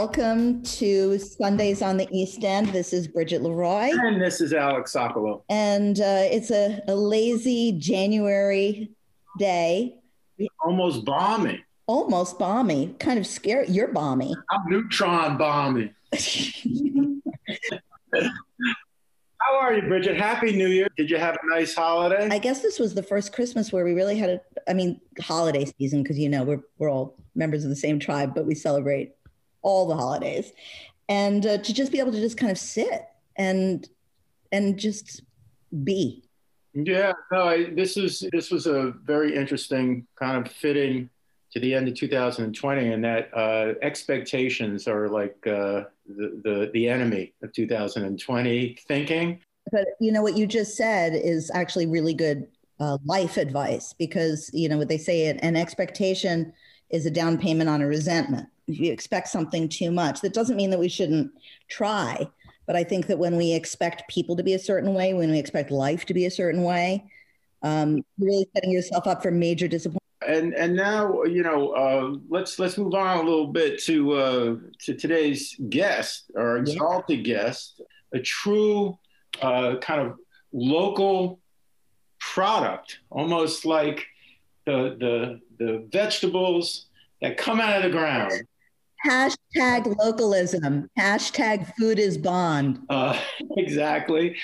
Welcome to Sundays on the East End. This is Bridget Leroy. And this is Alec Sokolow. And uh, it's a, a lazy January day. Almost balmy. Almost balmy. Kind of scary. You're balmy. I'm neutron balmy. How are you, Bridget? Happy New Year. Did you have a nice holiday? I guess this was the first Christmas where we really had a, I mean, holiday season, because, you know, we're, we're all members of the same tribe, but we celebrate all the holidays. And uh, to just be able to just kind of sit and, and just be. Yeah, no, I, this is this was a very interesting kind of fitting to the end of 2020, and that uh, expectations are like uh, the, the the enemy of 2020 thinking. But you know what you just said is actually really good uh, life advice because you know what they say: an expectation is a down payment on a resentment. If you expect something too much, that doesn't mean that we shouldn't try but I think that when we expect people to be a certain way, when we expect life to be a certain way, um, really setting yourself up for major disappointment. And and now you know uh, let's let's move on a little bit to uh, to today's guest, our exalted yeah. guest, a true uh, kind of local product, almost like the the the vegetables that come out of the ground Hashtag localism. Hashtag food is bond. Uh, exactly.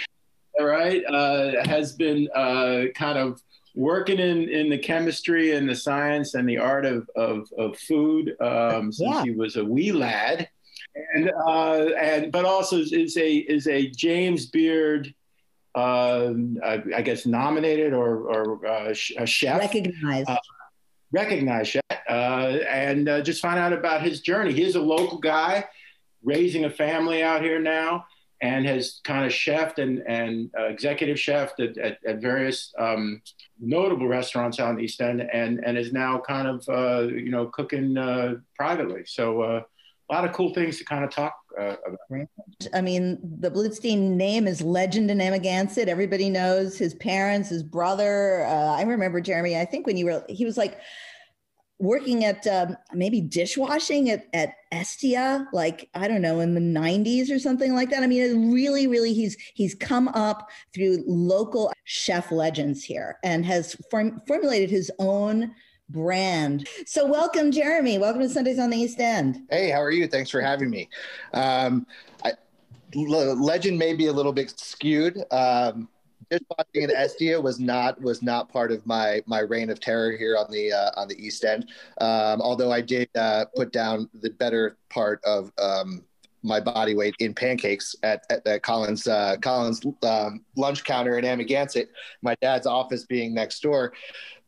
All right. Uh, has been uh, kind of working in, in the chemistry and the science and the art of, of, of food um, since yeah. he was a wee lad. And, uh, and but also is a is a James Beard um, I, I, guess nominated or, or uh, a chef recognized uh, recognize that uh, and uh, just find out about his journey. He's a local guy raising a family out here now and has kind of chefed and, and uh, executive chefed at, at, at various um, notable restaurants out in the East End and, and is now kind of, uh, you know, cooking uh, privately. So uh, a lot of cool things to kind of talk uh, about. I mean, the Blutstein name is legend in Amagansett. Everybody knows his parents, his brother. Uh, I remember Jeremy. I think when you were, he was like working at um, maybe dishwashing at, at Estia, like I don't know, in the '90s or something like that. I mean, really, really, he's he's come up through local chef legends here and has form, formulated his own brand. So, welcome, Jeremy. Welcome to Sundays on the East End. Hey, how are you? Thanks for having me. Um, I, legend may be a little bit skewed. Um, dishwashing in Estia was not was not part of my my reign of terror here on the uh, on the East End. Um, although I did uh, put down the better part of um, my body weight in pancakes at, at, at Collins uh, Collins um, lunch counter in Amagansett. My dad's office being next door,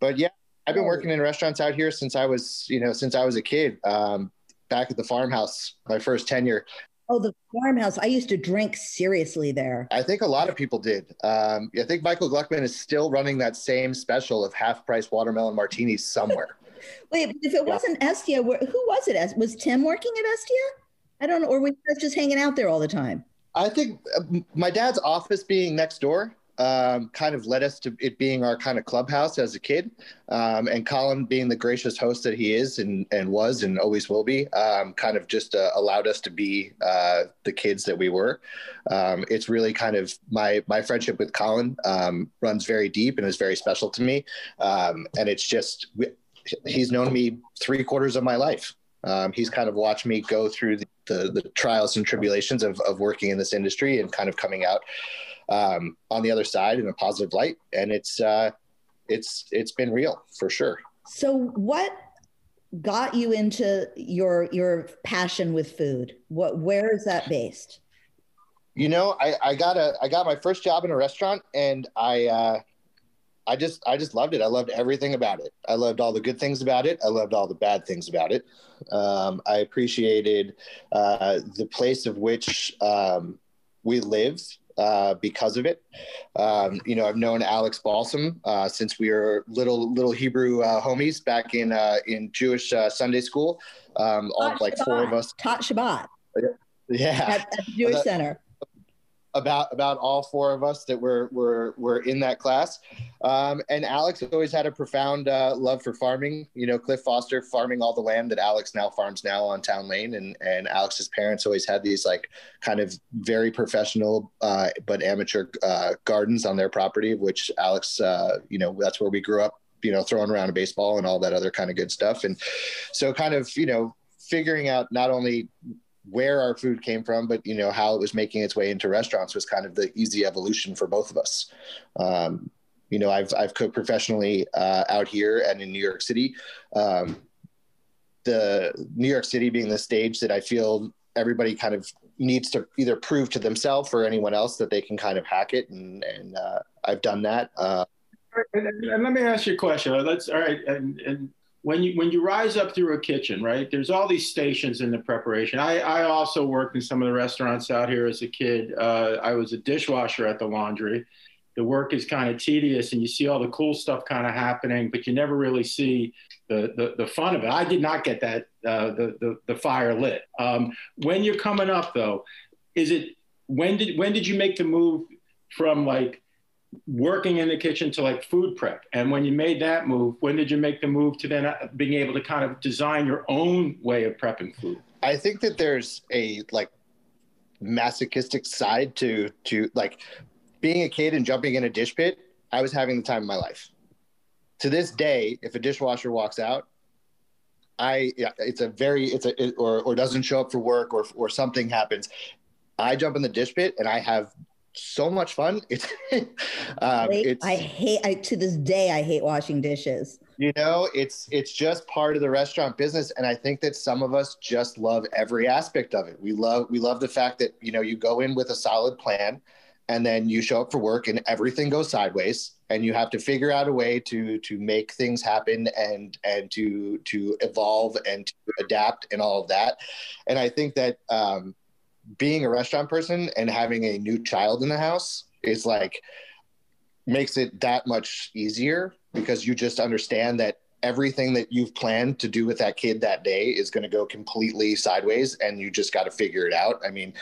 but yeah, I've been working in restaurants out here since I was, you know, since I was a kid. Um, back at the farmhouse, my first tenure. Oh, the farmhouse. I used to drink seriously there. I think a lot of people did. Um, I think Michael Gluckman is still running that same special of half price watermelon martinis somewhere. Wait, if it wasn't Estia, who was it? Was Tim working at Estia? I don't know. Or were you just hanging out there all the time? I think uh, my dad's office being next door um, kind of led us to it being our kind of clubhouse as a kid. Um, and Colin, being the gracious host that he is and, and was and always will be, um, kind of just uh, allowed us to be uh, the kids that we were. Um, it's really kind of my my friendship with Colin um, runs very deep and is very special to me. Um, and it's just he's known me three quarters of my life. he's kind of watched me go through the, the, the trials and tribulations of, of working in this industry and kind of coming out um, on the other side in a positive light, and it's uh, it's it's been real for sure. So, what got you into your your passion with food? What where is that based? You know, I, I got a I got my first job in a restaurant, and I uh, I just I just loved it. I loved everything about it. I loved all the good things about it. I loved all the bad things about it. Um, I appreciated uh, the place of which um, we live uh, because of it. Um, you know, I've known Alex Balsam uh, since we were little little Hebrew uh, homies back in uh, in Jewish uh, Sunday school. Um, all like Shabbat. four of us taught Shabbat. Yeah, at, at the Jewish Center. About about all four of us that were were were in that class. Um, and Alex always had a profound uh, love for farming. You know, Cliff Foster farming all the land that Alex now farms now on Town Lane, and and Alex's parents always had these like kind of very professional uh, but amateur uh, gardens on their property, which Alex, uh, you know, that's where we grew up. You know, throwing around a baseball and all that other kind of good stuff, and so kind of you know figuring out not only where our food came from, but you know how it was making its way into restaurants was kind of the easy evolution for both of us. Um, you know, I've I've cooked professionally uh, out here and in New York City. Um, the New York City being the stage that I feel everybody kind of needs to either prove to themselves or anyone else that they can kind of hack it, and and uh, I've done that. Uh, and, and, let me ask you a question. Let's all right, and, and when you when you rise up through a kitchen, right? There's all these stations in the preparation. I, I also worked in some of the restaurants out here as a kid. Uh, I was a dishwasher at the laundry. The work is kind of tedious, and you see all the cool stuff kind of happening, but you never really see the the, the fun of it. I did not get that uh, the, the the fire lit. Um, when you're coming up, though, is it when did when did you make the move from like working in the kitchen to like food prep. And when you made that move, when did you make the move to then uh, being able to kind of design your own way of prepping food? I think that there's a like masochistic side to to like being a kid and jumping in a dish pit. I was having the time of my life. To this day, if a dishwasher walks out, I it's a very it's a it, or or doesn't show up for work or or something happens. I jump in the dish pit and I have so much fun. It's, um, it's I hate I to this day I hate washing dishes. You know, it's it's just part of the restaurant business, and I think that some of us just love every aspect of it. We love we love the fact that you know you go in with a solid plan, and then you show up for work and everything goes sideways, and you have to figure out a way to to make things happen and and to to evolve and to adapt and all of that. And I think that um, being a restaurant person and having a new child in the house is like makes it that much easier because you just understand that everything that you've planned to do with that kid that day is going to go completely sideways and you just got to figure it out. I mean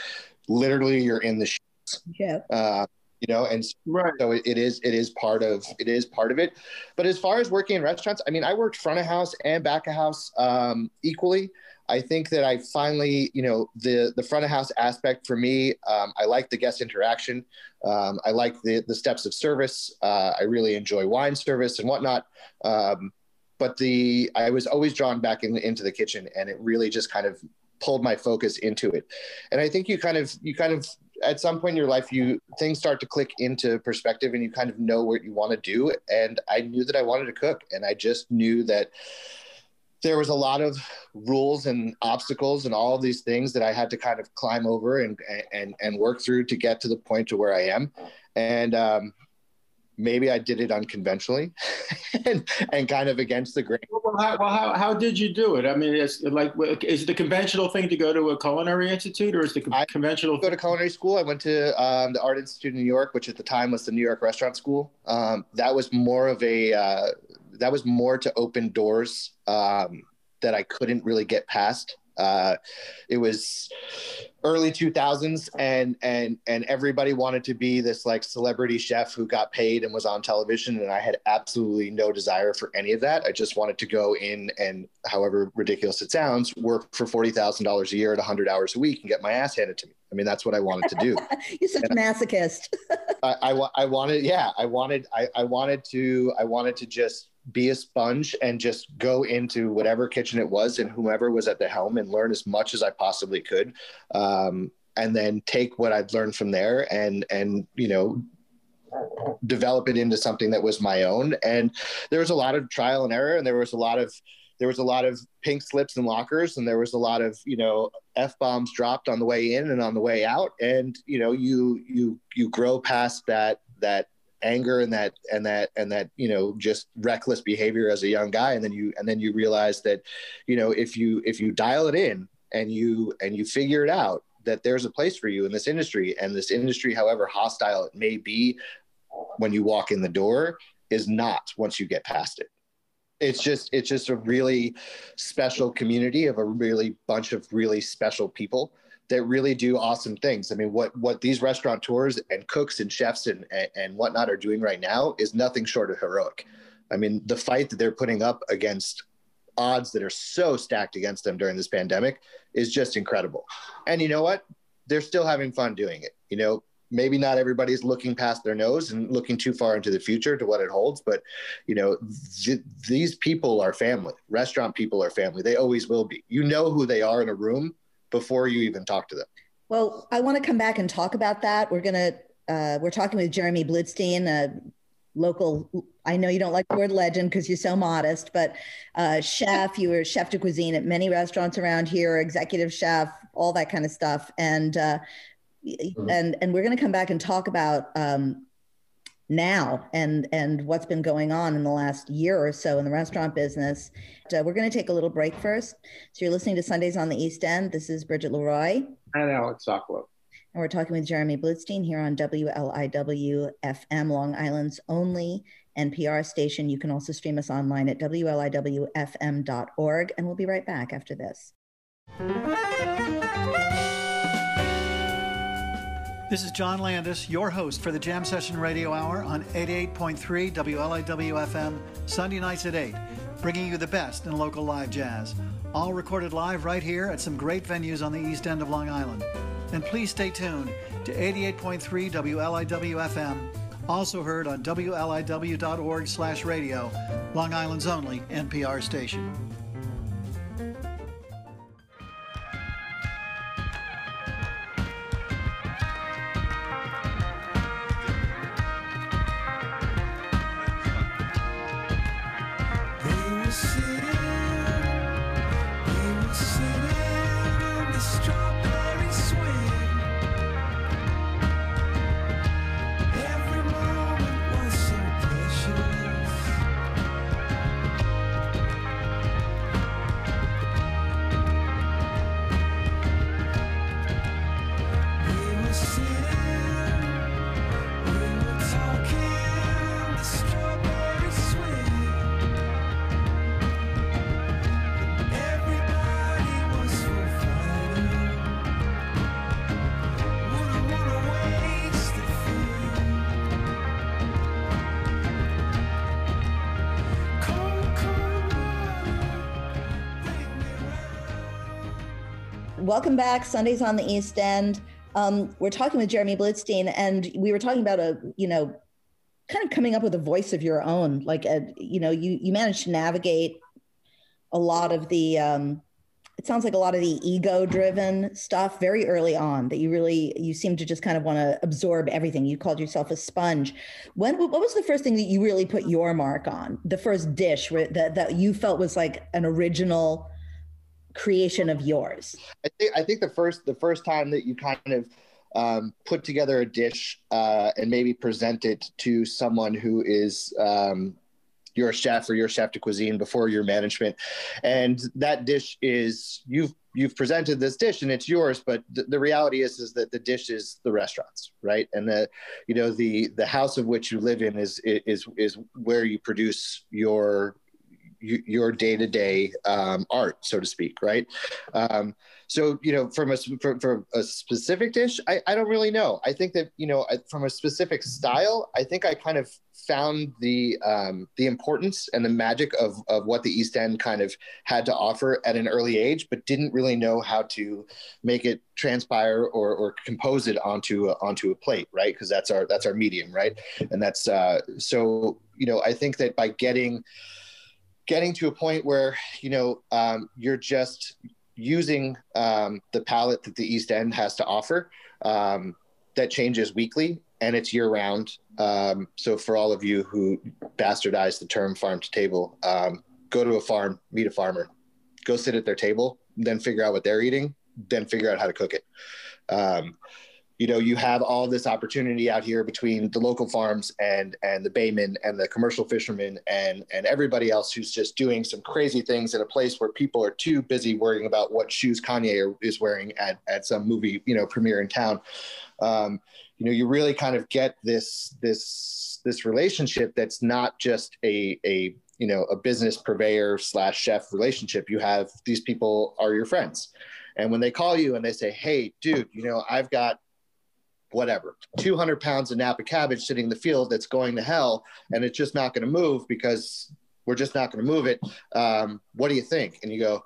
literally you're in the sheets, yeah. uh, you know and right. so it, it is it is part of it is part of it. But as far as working in restaurants i mean i worked front of house and back of house um, equally I think that I finally, you know, the the front of house aspect for me, um, I like the guest interaction. Um, I like the the steps of service. Uh, I really enjoy wine service and whatnot. Um, but the I was always drawn back in, into the kitchen, and it really just kind of pulled my focus into it. And I think you kind of you kind of at some point in your life you things start to click into perspective and you kind of know what you want to do and i knew that i wanted to cook and i just knew that there was a lot of rules and obstacles and all of these things that I had to kind of climb over and and and work through to get to the point to where I am. And um, maybe I did it unconventionally and, and kind of against the grain. Well, how, well, how, how did you do it? I mean, it's like, is it the conventional thing to go to a culinary institute or is the I conventional? go to culinary school. I went to um, the Art Institute in New York, which at the time was the New York Restaurant School. Um, that was more of a, uh, that was more to open doors um, that I couldn't really get past. Uh, it was early 2000s and and and everybody wanted to be this like celebrity chef who got paid and was on television and i had absolutely no desire for any of that. I just wanted to go in and however ridiculous it sounds work for $40000 a year at 100 hours a week and get my ass handed to me. I mean that's what i wanted to do. You're such a masochist. I, I, I wanted yeah i wanted I, I wanted to i wanted to just be a sponge and just go into whatever kitchen it was and whomever was at the helm and learn as much as I possibly could. Um, and then take what I'd learned from there and, and, you know, develop it into something that was my own. And there was a lot of trial and error and there was a lot of, there was a lot of pink slips and lockers and there was a lot of, you know, F bombs dropped on the way in and on the way out. And, you know, you, you, you grow past that, that anger and that and that and that you know just reckless behavior as a young guy. And then you and then you realize that you know if you if you dial it in and you and you figure it out that there's a place for you in this industry and this industry however hostile it may be when you walk in the door is not once you get past it. It's just it's just a really special community of a really bunch of really special people that really do awesome things. I mean, what what these restaurateurs and cooks and chefs and and whatnot are doing right now is nothing short of heroic. I mean, the fight that they're putting up against odds that are so stacked against them during this pandemic is just incredible. And you know what? They're still having fun doing it. You know, maybe not everybody's looking past their nose and looking too far into the future to what it holds but you know th- these people are family restaurant people are family they always will be you know who they are in a room before you even talk to them? Well i want to come back and talk about that. We're going to uh, we're talking with jeremy blutstein a local i know you don't like the word legend because you're so modest but uh, chef. You were chef de cuisine at many restaurants around here executive chef all that kind of stuff. And uh, mm-hmm. and and we're going to come back and talk about um, now and and what's been going on in the last year or so in the restaurant business. Uh, we're going to take a little break first. So you're listening to Sundays on the East End. This is Bridget Leroy and Alec Sokolow. And we're talking with Jeremy Blutstein here on WLIW FM, Long Island's only NPR station. You can also stream us online at WLIWFM.org. And we'll be right back after this. This is John Landis, your host for the Jam Session Radio Hour on 88.3 WLIW FM, Sunday nights at 8, bringing you the best in local live jazz. All recorded live right here at some great venues on the east end of Long Island. And please stay tuned to 88.3 WLIW FM, also heard on WLIW.org slash radio, Long Island's only NPR station. Welcome back. Sundays on the East End. Um, we're talking with Jeremy Blutstein, and we were talking about a, you know, kind of coming up with a voice of your own. Like, a, you know, you you managed to navigate a lot of the. Um, it sounds like a lot of the ego-driven stuff very early on that you really you seem to just kind of want to absorb everything. You called yourself a sponge. When what was the first thing that you really put your mark on? The first dish that that you felt was like an original creation of yours? I think I think the first the first time that you kind of um, put together a dish uh, and maybe present it to someone who is um, your chef or your chef de cuisine before your management, and that dish is you've you've presented this dish and it's yours but th- the reality is is that the dish is the restaurants right and the you know the the house of which you live in is is is where you produce your your day to day art, so to speak, right? Um, so you know, from a for, for a specific dish, I, I don't really know. I think that you know, from a specific style, I think I kind of found the um, the importance and the magic of of what the East End kind of had to offer at an early age, but didn't really know how to make it transpire or, or compose it onto a, onto a plate, right? Because that's our that's our medium, right? And that's uh, so you know, I think that by getting getting to a point where you know um, you're just using um, the palette that the East End has to offer. Um, that changes weekly and it's year round. Um, so for all of you who bastardize the term farm to table, um, go to a farm, meet a farmer, go sit at their table, then figure out what they're eating, then figure out how to cook it. You know you have all this opportunity out here between the local farms and and the baymen and the commercial fishermen and and everybody else who's just doing some crazy things in a place where people are too busy worrying about what shoes Kanye is wearing at at some movie you know premiere in town. Um, you know, you really kind of get this this this relationship that's not just a a you know a business purveyor slash chef relationship you have these people are your friends and when they call you and they say hey dude you know i've got whatever. 200 pounds of napa cabbage sitting in the field that's going to hell and it's just not going to move because we're just not going to move it. Um, what do you think? And you go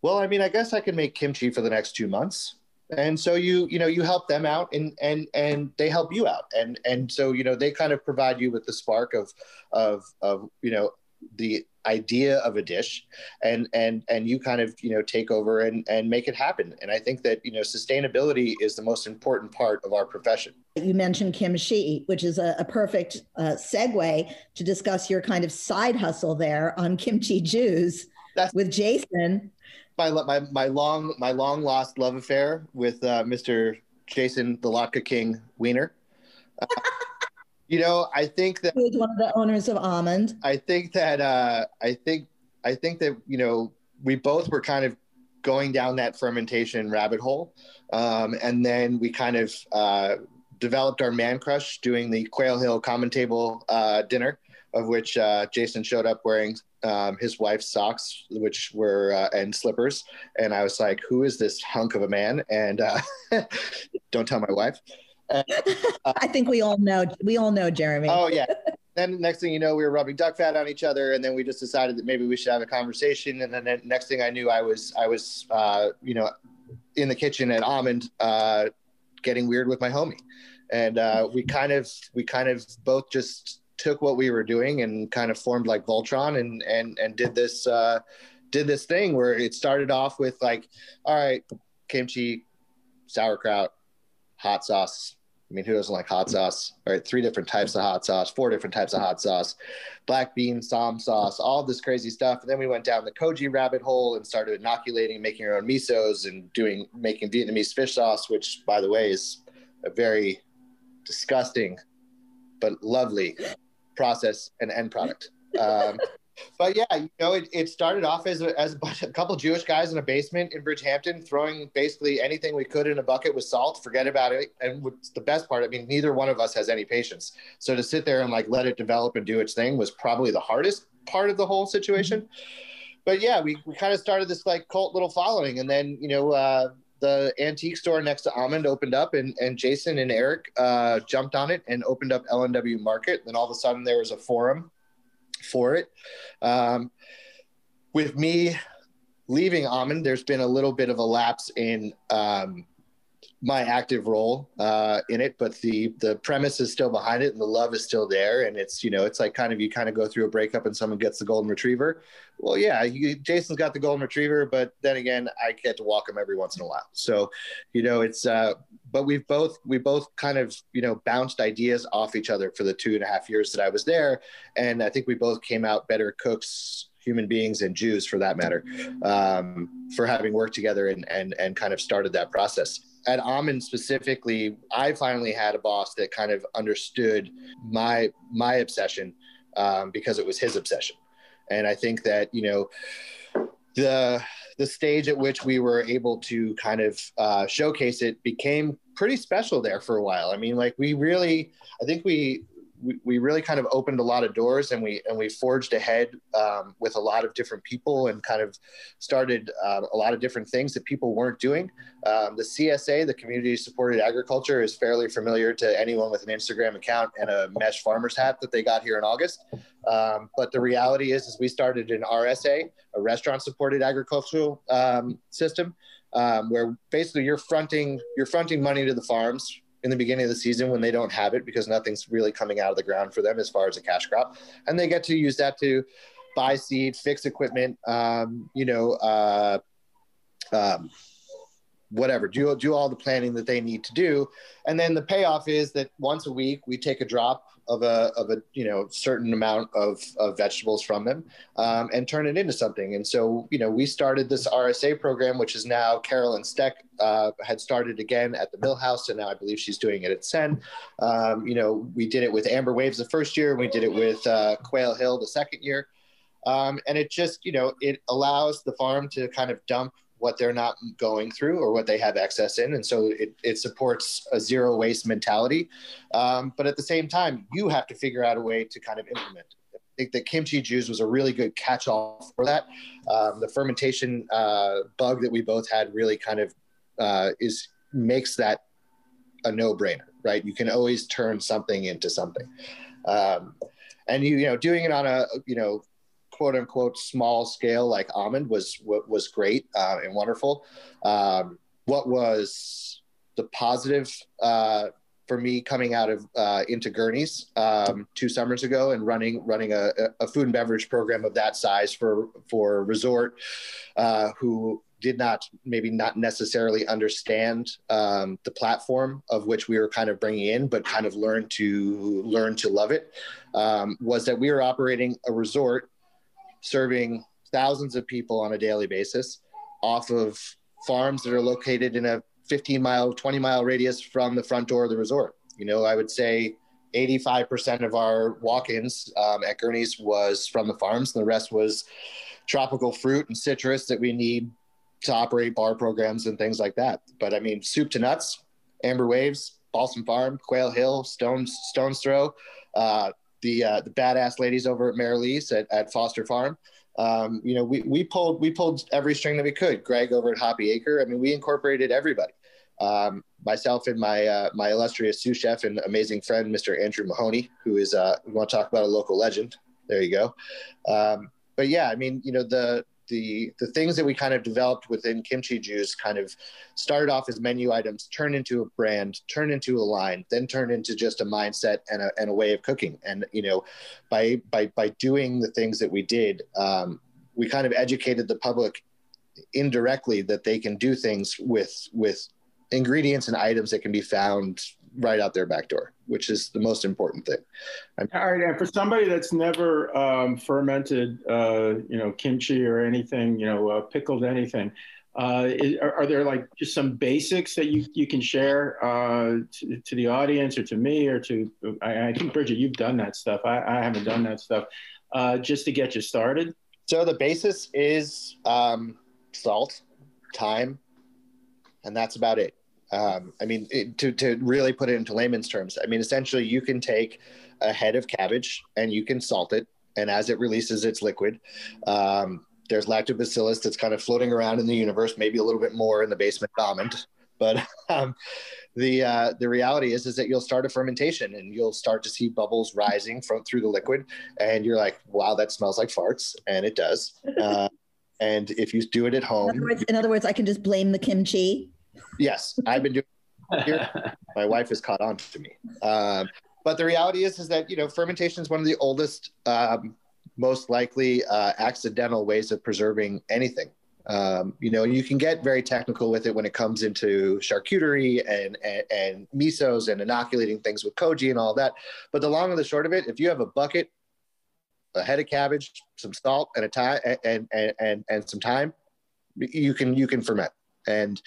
well i mean i guess i can make kimchi for the next two months. And so you you know you help them out and and and they help you out. And and so you know they kind of provide you with the spark of of of you know the idea of a dish and and and you kind of you know take over and and make it happen and i think that you know sustainability is the most important part of our profession you mentioned kimchi which is a, a perfect uh, segue to discuss your kind of side hustle there on kimchi jews That's- with jason my my my long my long lost love affair with uh, Mr. Jason the Latke King Weiner. Uh, you know, I think that he was one of the owners of Almond. I think that uh, I think I think that you know we both were kind of going down that fermentation rabbit hole, um, and then we kind of uh, developed our man crush doing the Quail Hill Common Table uh, dinner, of which uh, Jason showed up wearing um, his wife's socks, which were uh, and slippers, and I was like, "Who is this hunk of a man?" And uh, don't tell my wife. Uh, I think we all know. We all know Jeremy. Oh yeah. then next thing you know, we were rubbing duck fat on each other, and then we just decided that maybe we should have a conversation. And then next thing I knew, I was I was uh, you know in the kitchen at Almond, uh, getting weird with my homie, and uh, we kind of we kind of both just took what we were doing and kind of formed like Voltron and and and did this uh, did this thing where it started off with like, all right, kimchi, sauerkraut, hot sauce. I mean, who doesn't like hot sauce? All right, three different types of hot sauce, four different types of hot sauce, black bean, som sauce, all this crazy stuff. And then we went down the koji rabbit hole and started inoculating, making our own misos and doing making Vietnamese fish sauce, which, by the way, is a very disgusting but lovely process and end product. Um, but yeah, you know, it, it started off as a, as a, couple Jewish guys in a basement in Bridgehampton throwing basically anything we could in a bucket with salt, forget about it. And what's the best part, I mean, neither one of us has any patience. So to sit there and like let it develop and do its thing was probably the hardest part of the whole situation. But yeah, we, we kind of started this like cult little following. And then, you know, uh, the antique store next to Almond opened up, and, and Jason and Eric uh, jumped on it and opened up L&W Market. And then all of a sudden, there was a forum for it. Um, with me leaving Almond, there's been a little bit of a lapse in um, my active role uh, in it, but the the premise is still behind it, and the love is still there. And it's you know it's like kind of you kind of go through a breakup, and someone gets the golden retriever. Well, yeah, you, Jason's got the golden retriever, but then again, I get to walk him every once in a while. So, you know, it's uh, but we've both we both kind of you know bounced ideas off each other for the two and a half years that I was there, and I think we both came out better cooks human beings and Jews for that matter, um, for having worked together and, and, and kind of started that process. At Almond specifically, I finally had a boss that kind of understood my my obsession um, because it was his obsession, and I think that you know the the stage at which we were able to kind of uh, showcase it became pretty special there for a while. I mean, like we really, I think we we, really kind of opened a lot of doors and we and we forged ahead um, with a lot of different people and kind of started uh, a lot of different things that people weren't doing. Um, the CSA, the Community Supported Agriculture, is fairly familiar to anyone with an Instagram account and a mesh farmer's hat that they got here in August. Um, but the reality is, is we started an RSA, a restaurant supported agricultural um, system. Um, where basically you're fronting you're fronting money to the farms in the beginning of the season when they don't have it because nothing's really coming out of the ground for them as far as a cash crop, and they get to use that to buy seed, fix equipment, um, you know, uh, um, whatever, do do all the planning that they need to do, and then the payoff is that once a week we take a drop of a of a you know certain amount of, of vegetables from them um, and turn it into something. And so you know we started this RSA program, which is now Carolyn Steck uh, had started again at the Mill House, and now I believe she's doing it at Sen. Um, you know we did it with Amber Waves the first year, and we did it with uh, Quail Hill the second year. Um, and it just you know it allows the farm to kind of dump what they're not going through or what they have excess in. And so it, it supports a zero waste mentality. Um, but at the same time, you have to figure out a way to kind of implement it. think that kimchi juice was a really good catch-all for that. Um, the fermentation uh, bug that we both had really kind of uh, is makes that a no-brainer, right? You can always turn something into something, um, and you you know doing it on a you know quote unquote small scale like almond was was great uh, and wonderful. Um, what was the positive uh, for me coming out of uh, into Gurney's um, two summers ago and running running a, a, food and beverage program of that size for for a resort uh, who did not maybe not necessarily understand um, the platform of which we were kind of bringing in, but kind of learn to learn to love it. Um, was that we were operating a resort serving thousands of people on a daily basis off of farms that are located in a 15 mile, 20 mile radius from the front door of the resort. You know, I would say 85% of our walk ins um, at Gurney's was from the farms, and the rest was tropical fruit and citrus that we need to operate bar programs and things like that. But I mean, soup to nuts, Amber Waves, Balsam Farm, Quail Hill, Stones, Stones Throw, uh, the uh, the badass ladies over at Marilee's at, at Foster Farm um, you know, we, we pulled we pulled every string that we could. Greg over at Hoppy Acre. I mean, we incorporated everybody. Um, myself and my uh, my illustrious sous chef and amazing friend, Mr. Andrew Mahoney, who is uh, we want to talk about a local legend. There you go. Um, but yeah, I mean, you know, the the the things that we kind of developed within kimchi juice kind of started off as menu items turned into a brand turned into a line then turned into just a mindset and a, and a way of cooking. And you know by by by doing the things that we did um, we kind of educated the public indirectly that they can do things with with ingredients and items that can be found right out their back door, which is the most important thing. I'm- All right, and for somebody that's never um, fermented, uh, you know, kimchi or anything, you know, uh, pickled anything, uh, is, are, are, there like just some basics that you, you can share uh, to, to, the audience or to me or to, I, I, think Bridget, you've done that stuff. I, I haven't done that stuff uh, just to get you started. So the basis is um, salt, time, and that's about it. Um, I mean, it, to, to really put it into layman's terms, I mean, essentially, you can take a head of cabbage and you can salt it. And as it releases its liquid, um, there's lactobacillus that's kind of floating around in the universe, maybe a little bit more in the basement almond. But um, the uh, the reality is is that you'll start a fermentation and you'll start to see bubbles rising from through the liquid, and you're like, wow, that smells like farts, and it does. Uh, and if you do it at home, in other, words, in other words, I can just blame the kimchi. Yes, I've been doing. Here. My wife has caught on to me. Um, but the reality is, is that you know, fermentation is one of the oldest, um, most likely uh, accidental ways of preserving anything. Um, you know, you can get very technical with it when it comes into charcuterie and, and, and misos and inoculating things with koji and all that. But the long and the short of it, if you have a bucket, a head of cabbage, some salt, and a time and, and and and some time, you can you can ferment and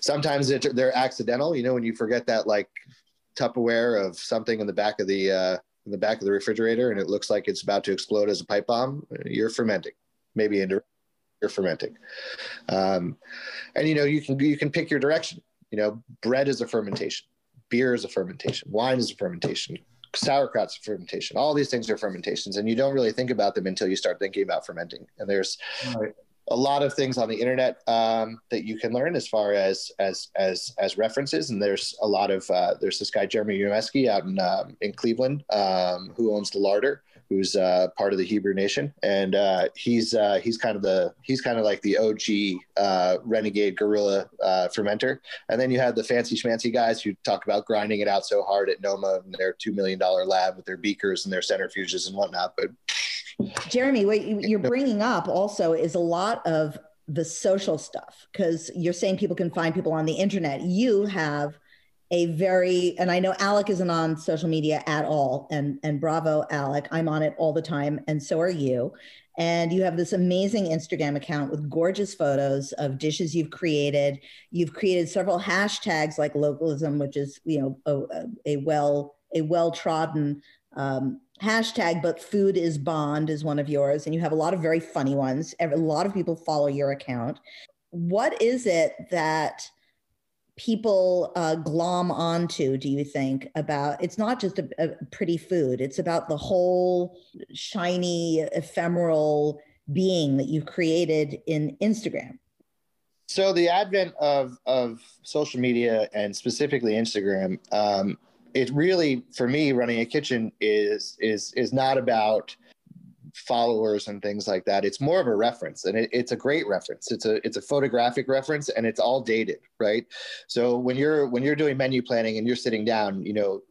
sometimes it, they're accidental. You know, when you forget that like Tupperware of something in the back of the uh, in the back of the refrigerator, and it looks like it's about to explode as a pipe bomb, you're fermenting. Maybe into you're fermenting, um, and you know you can you can pick your direction. You know, bread is a fermentation, beer is a fermentation, wine is a fermentation, sauerkraut's a fermentation. All these things are fermentations, and you don't really think about them until you start thinking about fermenting. And there's right a lot of things on the internet um, that you can learn as far as as as as references. And there's a lot of uh, there's this guy Jeremy Umansky out in um, in Cleveland um, who owns the larder, who's uh, part of the Hebrew Nation, and uh, he's uh, he's kind of the he's kind of like the OG uh, renegade guerrilla uh, fermenter. And then you have the fancy schmancy guys who talk about grinding it out so hard at Noma and their two million dollar lab with their beakers and their centrifuges and whatnot, but Jeremy, what you're bringing up also is a lot of the social stuff because you're saying people can find people on the internet. You have a very, and I know Alec isn't on social media at all, and and bravo, Alec. I'm on it all the time, and so are you. And you have this amazing Instagram account with gorgeous photos of dishes you've created. You've created several hashtags like localism, which is you know a, a well a well trodden um, hashtag but food is bond is one of yours and you have a lot of very funny ones. A lot of people follow your account. What is it that people uh, glom onto do you think about it's not just a, a, pretty food it's about the whole shiny ephemeral being that you've created in instagram? So the advent of of social media and specifically instagram um, it really for me running a kitchen is is is not about followers and things like that. It's more of a reference, and it, it's a great reference. It's a it's a photographic reference, and it's all dated, right? So when you're when you're doing menu planning and you're sitting down, you know,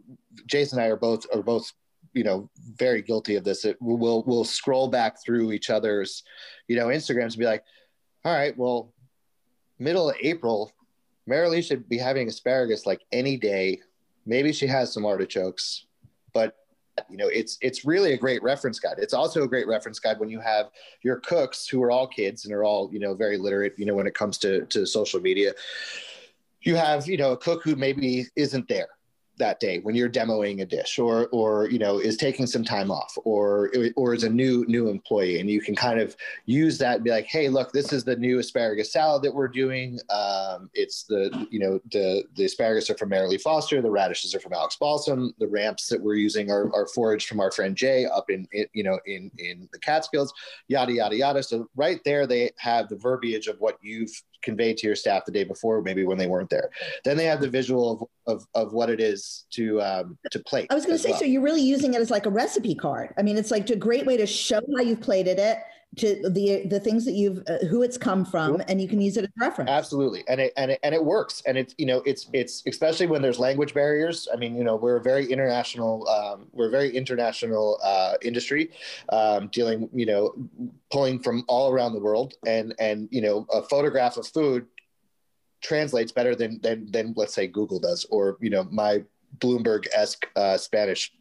Jason and I are both are both you know very guilty of this. It, we'll we'll scroll back through each other's you know Instagrams and be like, all right, well, middle of April, Marilee should be having asparagus like any day. Maybe she has some artichokes, but you know it's it's really a great reference guide. It's also a great reference guide when you have your cooks who are all kids and are all you know very literate you know when it comes to to social media. You have you know a cook who maybe isn't there that day when you're demoing a dish or or you know is taking some time off or or is a new new employee and you can kind of use that and be like hey look this is the new asparagus salad that we're doing. Um, it's the you know the the asparagus are from Marilee Foster the radishes are from Alex Balsam the ramps that we're using are, are foraged from our friend Jay up in, in you know in in the Catskills yada yada yada. So right there they have the verbiage of what you've conveyed to your staff the day before, maybe when they weren't there. Then they have the visual of, of, of what it is to um, to plate. I was going to say, well. so you're really using it as like a recipe card. I mean, it's like a great way to show how you've plated it, to the the things that you've uh, who it's come from and you can use it as reference. Absolutely. And it and it, and it works. And it's you know it's it's especially when there's language barriers. I mean you know we're a very international um, we're a very international uh, industry um, dealing you know pulling from all around the world. And and you know a photograph of food translates better than than than let's say google does or you know my bloomberg-esque uh, spanish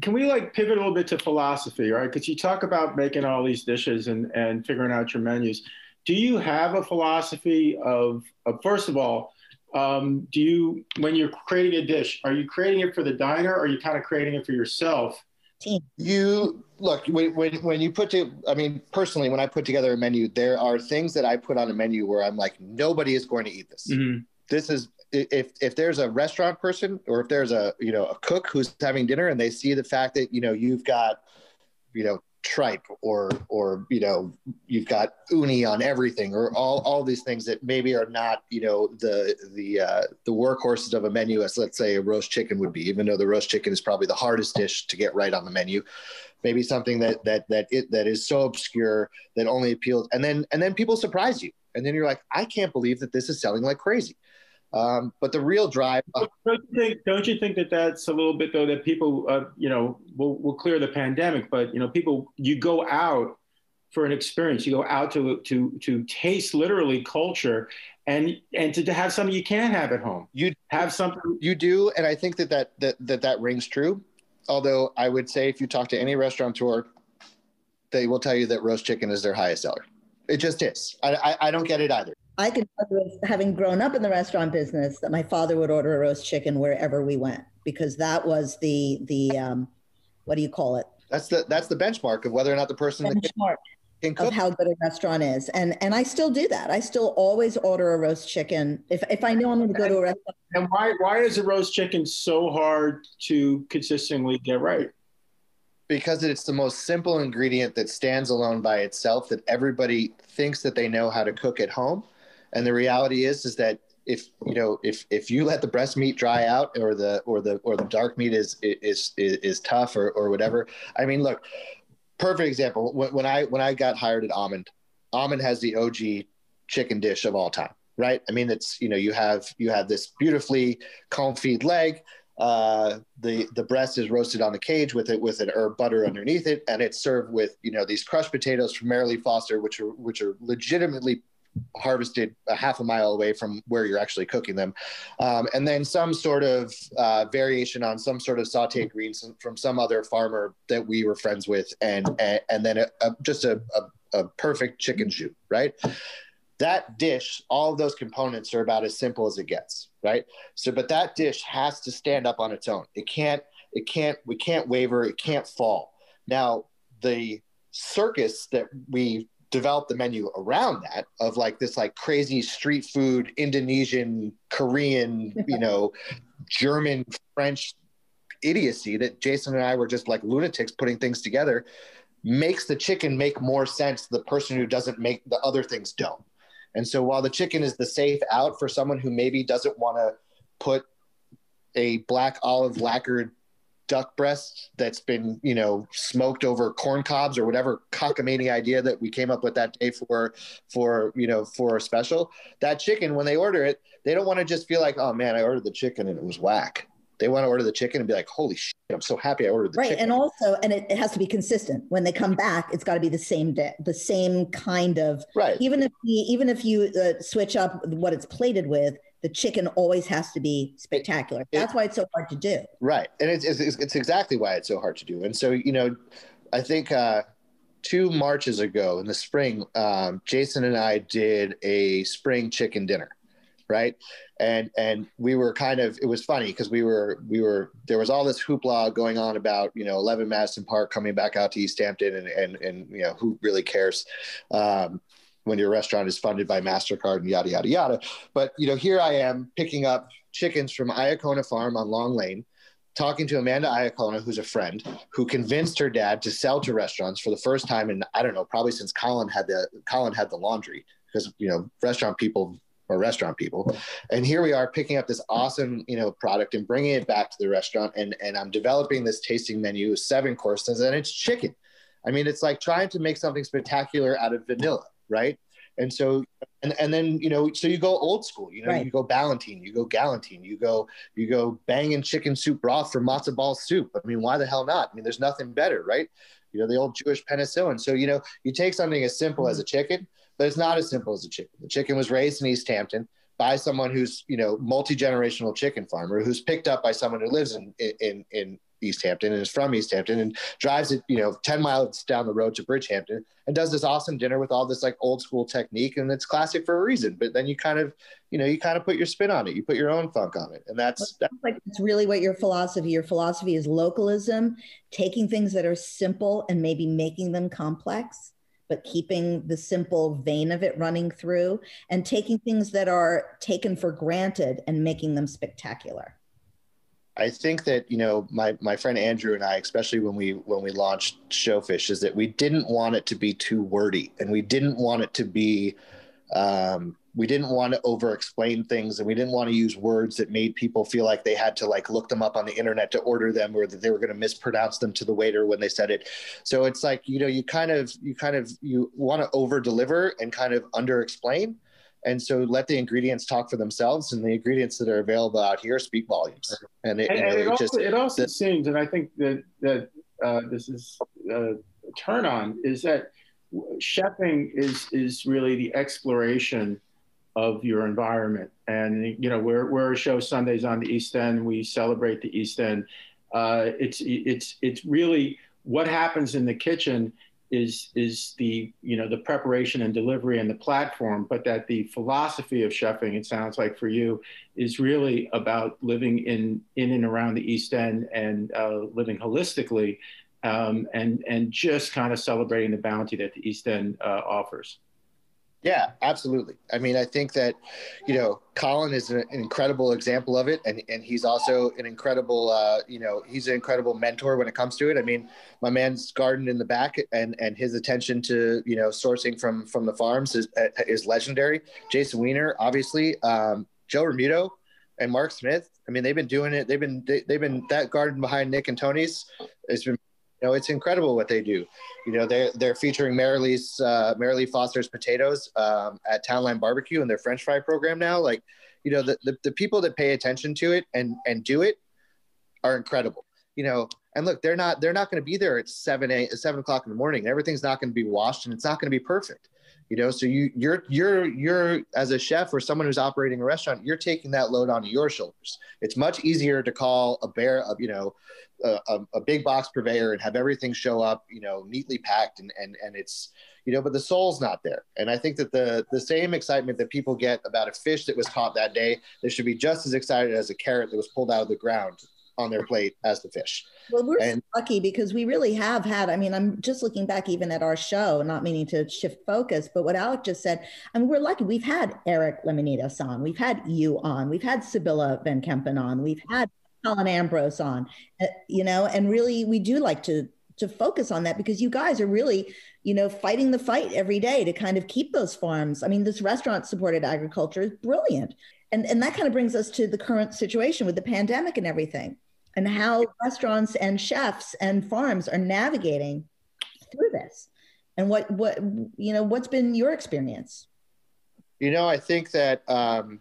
can we like pivot a little bit to philosophy, right? Because you talk about making all these dishes and, and figuring out your menus. Do you have a philosophy of, of first of all, um, do you, when you're creating a dish, are you creating it for the diner or are you kind of creating it for yourself? You look when, when, when you put to, I mean, personally, when I put together a menu, there are things that I put on a menu where I'm like, nobody is going to eat this. Mm-hmm. This is if if there's a restaurant person or if there's a you know a cook who's having dinner and they see the fact that you know you've got you know tripe or or you know you've got uni on everything or all all these things that maybe are not you know the the uh, the workhorses of a menu as let's say a roast chicken would be even though the roast chicken is probably the hardest dish to get right on the menu. Maybe something that that that it that is so obscure that only appeals and then and then people surprise you. And then you're like I can't believe that this is selling like crazy um, but the real drive. Uh, don't, you think, don't you think that that's a little bit though that people, uh, you know, will will clear the pandemic, but you know, people you go out for an experience, you go out to to to taste literally culture, and and to, to have something you can't have at home. You have something you do, and I think that that that that, that rings true. Although I would say if you talk to any restaurateur, they will tell you that roast chicken is their highest seller. It just is. I, I, I don't get it either. I could, having grown up in the restaurant business, that my father would order a roast chicken wherever we went because that was the the um, what do you call it? That's the that's the benchmark of whether or not the person benchmark can cook. of how good a restaurant is, and and I still do that. I still always order a roast chicken if if I know I'm going to go to a restaurant. And why why is a roast chicken so hard to consistently get right? because it's the most simple ingredient that stands alone by itself that everybody thinks that they know how to cook at home and the reality is, is that if you know if if you let the breast meat dry out or the or the or the dark meat is is is, is tough or or whatever. I mean, look, perfect example. When, when I when I got hired at Almond, Almond has the OG chicken dish of all time, right? I mean, it's you know you have you have this beautifully confit leg. Uh, the the breast is roasted on the cage with it with an herb butter underneath it, and it's served with you know these crushed potatoes from Marilee Foster, which are which are legitimately harvested a half a mile away from where you're actually cooking them. Um, and then some sort of uh, variation on some sort of sauteed greens from some other farmer that we were friends with. And, and, and then a, a, just a, a, a perfect chicken shoot, right? That dish, all of those components are about as simple as it gets, right? So, but that dish has to stand up on its own. It can't, it can't, we can't waver, it can't fall. Now, the circus that we develop the menu around that of like this like crazy street food indonesian korean you know german french idiocy that jason and i were just like lunatics putting things together makes the chicken make more sense the person who doesn't make the other things don't. And so while the chicken is the safe out for someone who maybe doesn't want to put a black olive lacquered duck breast that's been you know smoked over corn cobs or whatever cockamamie idea that we came up with that day for for you know for a special that chicken when they order it they don't want to just feel like oh man i ordered the chicken and it was whack. They want to order the chicken and be like holy shit i'm so happy i ordered the right chicken. and also and it, it has to be consistent. When they come back it's got to be the same day the same kind of right. even if you even if you uh, switch up what it's plated with the chicken always has to be spectacular. That's why it's so hard to do. Right, and it's, it's, it's exactly why it's so hard to do. And so you know, I think uh, two marches ago in the spring, um, Jason and I did a spring chicken dinner, right? And and we were kind of it was funny because we were we were there was all this hoopla going on about you know 11 Madison Park coming back out to East Hampton and and and you know who really cares. Um, when your restaurant is funded by MasterCard and yada, yada, yada. But, you know, here I am picking up chickens from Iacona Farm on Long Lane, talking to Amanda Iacona, who's a friend, who convinced her dad to sell to restaurants for the first time in, I don't know, probably since Colin had the, Colin had the laundry because, you know, restaurant people are restaurant people. And here we are picking up this awesome, you know, product and bringing it back to the restaurant. And, and I'm developing this tasting menu, seven courses, and it's chicken. I mean, it's like trying to make something spectacular out of vanilla right? And so, and, and then, you know, so you go old school, you know, right. you go ballotine, you go Galantine, you go, you go banging chicken soup broth for matzo ball soup. I mean, why the hell not? I mean, there's nothing better, right? You know, the old Jewish penicillin. So, you know, you take something as simple as a mm-hmm. chicken, but it's not as simple as a chicken. The chicken was raised in East Hampton by someone who's, you know, multi-generational chicken farmer who's picked up by someone who lives in, in, in East Hampton and is from East Hampton and drives it, you know, 10 miles down the road to Bridgehampton and does this awesome dinner with all this like old school technique. And it's classic for a reason. But then you kind of, you know, you kind of put your spin on it. You put your own funk on it. And that's, that's like it's really what your philosophy, your philosophy is localism, taking things that are simple and maybe making them complex but keeping the simple vein of it running through and taking things that are taken for granted and making them spectacular. I think that you know my my friend Andrew and I, especially when we when we launched Showfish, is that we didn't want it to be too wordy, and we didn't want it to be, um, we didn't want to over explain things, and we didn't want to use words that made people feel like they had to like look them up on the internet to order them, or that they were going to mispronounce them to the waiter when they said it. So it's like you know you kind of you kind of you want to over deliver and kind of under explain and so let the ingredients talk for themselves and the ingredients that are available out here speak volumes. And it, and, and it, it also, just, it also the, seems and i think that that uh, this is a turn on is that chefing is is really the exploration of your environment. And you know we're, we're a show sundays on the east end. We celebrate the east end. Uh, it's it's it's really what happens in the kitchen is is the you know the preparation and delivery and the platform, but that the philosophy of chefing, it sounds like for you, is really about living in in and around the East End and uh, living holistically, um, and and just kind of celebrating the bounty that the East End uh, offers. Yeah, absolutely. I mean, I think that, you know, Colin is an incredible example of it, and and he's also an incredible, uh, you know, he's an incredible mentor when it comes to it. I mean, my man's garden in the back, and and his attention to you know sourcing from from the farms is is legendary. Jason Weiner, obviously, um, Joe Realmuto, and Mark Smith. I mean, they've been doing it. They've been they, they've been that garden behind Nick and Toni's. It's been you know, it's incredible what they do. You know, they're they're featuring Marilee's uh, Marilee Foster's potatoes um, at Townline Barbecue in their French fry program now. Like, you know, the, the, the people that pay attention to it and and do it are incredible. You know, and look, they're not they're not going to be there at seven eight seven o'clock in the morning. Everything's not going to be washed, and it's not going to be perfect you know so you you're you're you're as a chef or someone who's operating a restaurant you're taking that load onto your shoulders. It's much easier to call a bear a, you know a, a, big box purveyor and have everything show up you know neatly packed and and and it's you know but the soul's not there. And i think that the the same excitement that people get about a fish that was caught that day they should be just as excited as a carrot that was pulled out of the ground on their plate as the fish. Well, we're And- lucky because we really have had. I mean, I'm just looking back even at our show, not meaning to shift focus, but what Alec just said. I mean, we're lucky. We've had Eric Lemonides on, we've had you on, we've had Sibylla Van Kempen on, we've had Colin Ambrose on. uh, You know, and really, we do like to to focus on that because you guys are really, you know, fighting the fight every day to kind of keep those farms. I mean, this restaurant supported agriculture is brilliant. And, and that kind of brings us to the current situation with the pandemic and everything and how restaurants and chefs and farms are navigating through this and what what you know what's been your experience? You know, I think that um,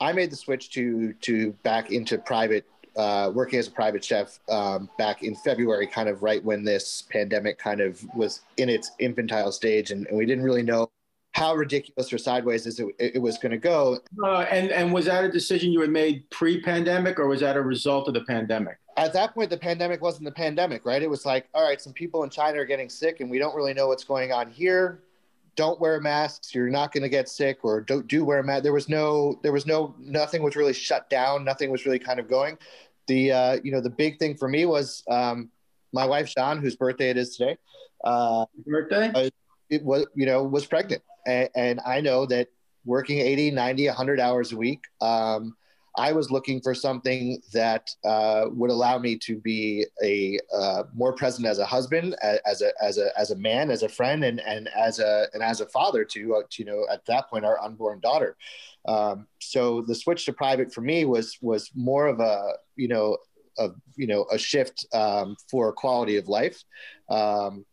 I made the switch to to back into private, uh, working as a private chef um, back in February, kind of right when this pandemic kind of was in its infantile stage, and, and we didn't really know how ridiculous or sideways as it, it was going to go. Uh, and and was that a decision you had made pre-pandemic, or was that a result of the pandemic? At that point, the pandemic wasn't the pandemic, right? It was like, all right, some people in China are getting sick, and we don't really know what's going on here. Don't wear masks. You're not going to get sick, or don't do wear a mask. There was no, there was no, nothing was really shut down. Nothing was really kind of going. The, uh, you know, the big thing for me was um, my wife Sean, whose birthday it is today. Uh, Birthday? it was, you know, was pregnant, and, I know that working 80, 90, 100 hours a week. Um, I was looking for something that uh, would allow me to be a uh, more present as a husband, a- as a as a as a man, as a friend, and and as a and as a father to, uh, to you know at that point our unborn daughter. Um, so the switch to private for me was was more of a you know a you know a shift um, for quality of life. Um,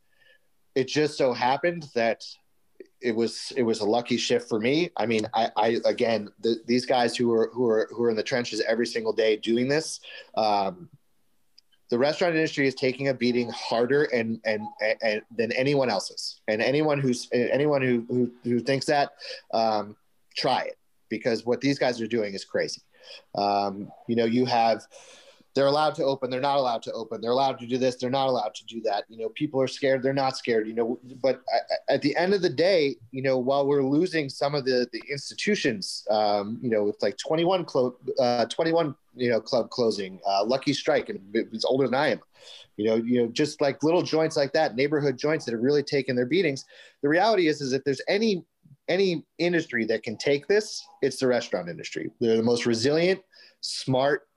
it just so happened that it was it was a lucky shift for me. I mean, I, I again, the, these guys who are who are who are in the trenches every single day doing this. Um, the restaurant industry is taking a beating harder and and, and than anyone else's, and anyone who's anyone who who, who thinks that, um, try it because what these guys are doing is crazy. Um, you know, you have they're allowed to open they're not allowed to open they're allowed to do this they're not allowed to do that you know people are scared they're not scared you know but at the end of the day you know while we're losing some of the the institutions um, you know with like 21 clo- uh, 21 you know club closing uh, lucky strike and it's older than i am you know you know just like little joints like that neighborhood joints that have really taken their beatings the reality is is if there's any any industry that can take this it's the restaurant industry. They're the most resilient smart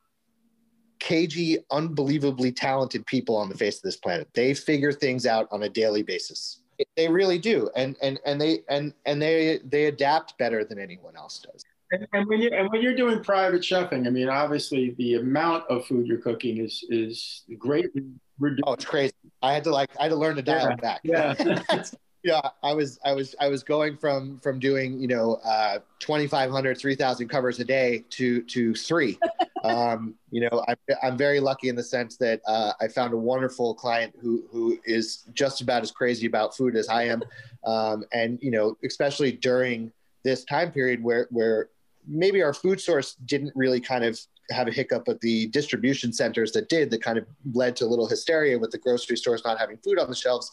cagey, unbelievably talented people on the face of this planet. They figure things out on a daily basis. They really do, and and and they and and they they adapt better than anyone else does. And, and when you and when you're doing private chefing, I mean, obviously the amount of food you're cooking is is greatly reduced. Oh, it's crazy. I had to like I had to learn to dial Yeah. back. Yeah. yeah i was i was i was going from from doing you know uh 2500 3000 covers a day to to three. Um you know I'm, I'm very lucky in the sense that uh, i found a wonderful client who who is just about as crazy about food as i am. Um and you know especially during this time period where where maybe our food source didn't really kind of have a hiccup but the distribution centers that did that kind of led to a little hysteria with the grocery stores not having food on the shelves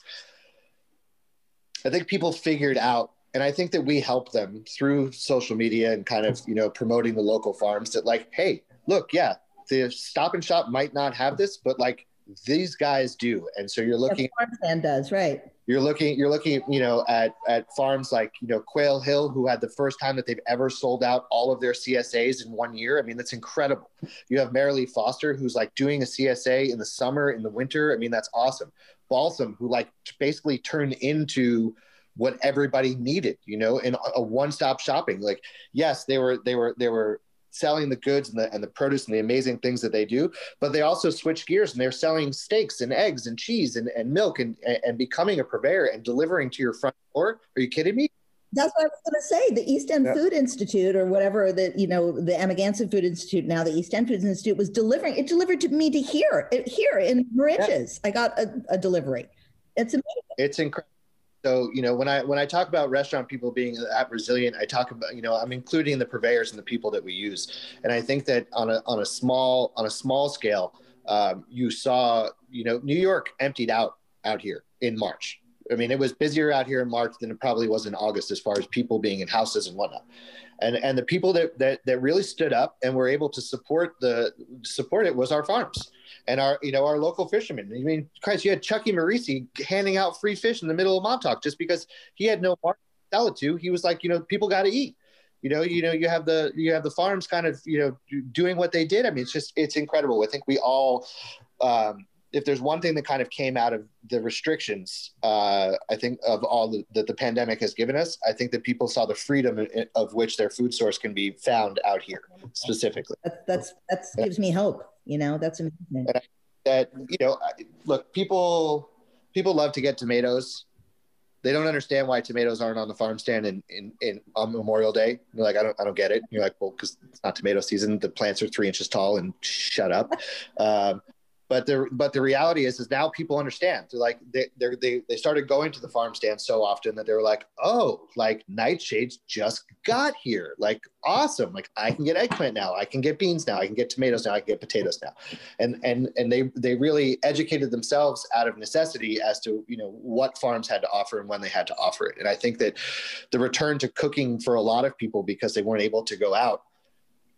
I think people figured out, and I think that we help them through social media and kind of, you know, promoting the local farms that like, hey, look, yeah, the stop and shop might not have this, but like these guys do. And so you're looking, Farm stand does right you're looking, you're looking, you know, at, at farms like, you know, Quail Hill, who had the first time that they've ever sold out all of their CSAs in one year. I mean, that's incredible. You have Marilee Foster, who's like doing a CSA in the summer, in the winter. I mean, that's awesome. Balsam, who like basically turned into what everybody needed, you know, in a one-stop shopping. Like, yes, they were they were they were selling the goods and the and the produce and the amazing things that they do, but they also switch gears and they're selling steaks and eggs and cheese and, and milk and, and becoming a purveyor and delivering to your front door. Are you kidding me? That's what I was going to say. The East End Yeah. Food Institute, or whatever the you know the Amagansett Food Institute, now the East End Food Institute, was delivering. It delivered to me to here, here in Mauritius. I got a, a delivery. It's amazing. It's incredible. So you know when I when I talk about restaurant people being that resilient, I talk about you know I'm including the purveyors and the people that we use, and I think that on a on a small on a small scale, um, you saw you know New York emptied out out here in March. I mean, it was busier out here in March than it probably was in August as far as people being in houses and whatnot. And and the people that that, that really stood up and were able to support the support it was our farms and our you know our local fishermen. I mean, Christ, you had Chucky Marisi handing out free fish in the middle of Montauk just because he had no market to sell it to. He was like, you know, people got to eat. You know, you know, you have the you have the farms kind of you know doing what they did. I mean, it's just it's incredible. I think we all um, if there's one thing that kind of came out of the restrictions, uh, I think of all the, that the pandemic has given us, I think that people saw the freedom of which their food source can be found out here specifically. That, that's that gives me hope. You know, that's amazing. That you know, look, people people love to get tomatoes. They don't understand why tomatoes aren't on the farm stand in, in, in on Memorial Day. They're like, I don't, I don't get it. You're like, well, because it's not tomato season. The plants are three inches tall and shut up. Um, but the but the reality is is now people understand. They're like they they they started going to the farm stand so often that they were like oh like nightshades just got here. Like awesome. Like i can get eggplant now. I can get beans now. I can get tomatoes now. I can get potatoes now. And and and they they really educated themselves out of necessity as to you know what farms had to offer and when they had to offer it. And i think that the return to cooking for a lot of people because they weren't able to go out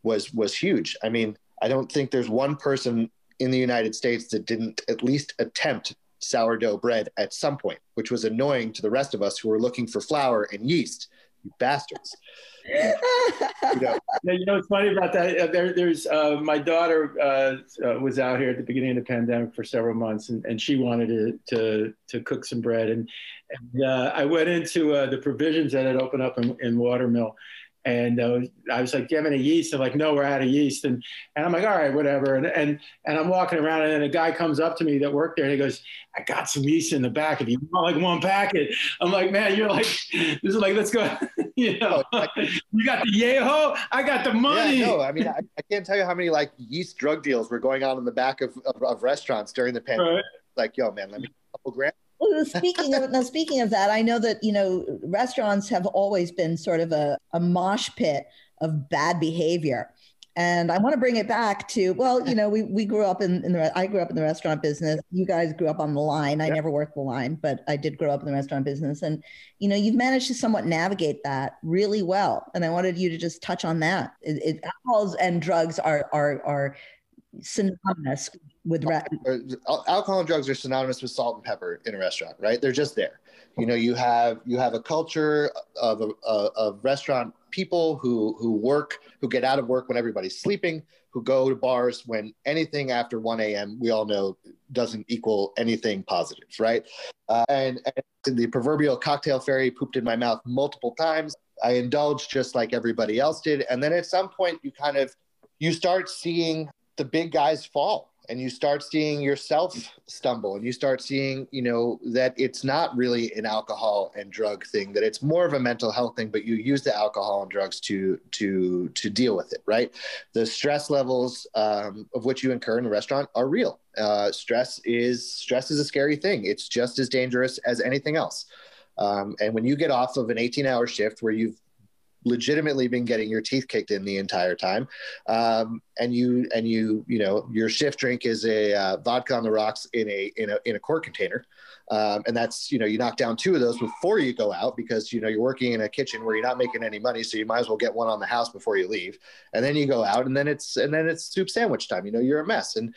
was was huge. I mean I don't think there's one person in the United States that didn't at least attempt sourdough bread at some point, which was annoying to the rest of us who were looking for flour and yeast. You bastards. you know. Yeah, you know, it's funny about that. Uh, there, there's uh, my daughter uh, uh, was out here at the beginning of the pandemic for several months, and, and she wanted to, to to cook some bread. And, and uh, I went into uh, the provisions that had opened up in, in Watermill, and uh, I was like, "Do you have any yeast?" They're like, "No, we're out of yeast." And and I'm like, "All right, whatever." And and and I'm walking around, and then a guy comes up to me that worked there, and he goes, "I got some yeast in the back. If you want like one packet," I'm like, "Man, you're like, this is like, let's go." you know, you got the yeho, I got the money. Yeah, no, I mean, I, I, can't tell you how many like yeast drug deals were going on in the back of of, of restaurants during the pandemic. Right. Like, yo, man, let me a couple grand well, speaking of now, speaking of that, I know that you know restaurants have always been sort of a, a mosh pit of bad behavior. And I want to bring it back to well, you know, we, we grew up in, in the I grew up in the restaurant business. You guys grew up on the line. I yep. never worked the line, but I did grow up in the restaurant business. And you know, you've managed to somewhat navigate that really well. And I wanted you to just touch on that. It, it, alcohols and drugs are are are synonymous with alcohol and drugs are synonymous with salt and pepper in a restaurant, right? They're just there. You know, you have you have a culture of a, of restaurant people who who work, who get out of work when everybody's sleeping, who go to bars when anything after 1 a.m. we all know doesn't equal anything positive, right? Uh, and, and the proverbial cocktail fairy pooped in my mouth multiple times. I indulged just like everybody else did, and then at some point you kind of you start seeing the big guys fall and you start seeing yourself stumble and you start seeing you know that it's not really an alcohol and drug thing that it's more of a mental health thing but you use the alcohol and drugs to to to deal with it right? The stress levels um, of which you incur in a restaurant are real. Uh, stress is stress is a scary thing. It's just as dangerous as anything else. Um, and when you get off of an 18 hour shift where you've legitimately been getting your teeth kicked in the entire time. Um, and you and you you know your shift drink is a uh, vodka on the rocks in a in a in a quart container. Um, and that's you know you knock down two of those before you go out because you know you're working in a kitchen where you're not making any money so you might as well get one on the house before you leave. And then you go out and then it's and then it's soup sandwich time. You know you're a mess. And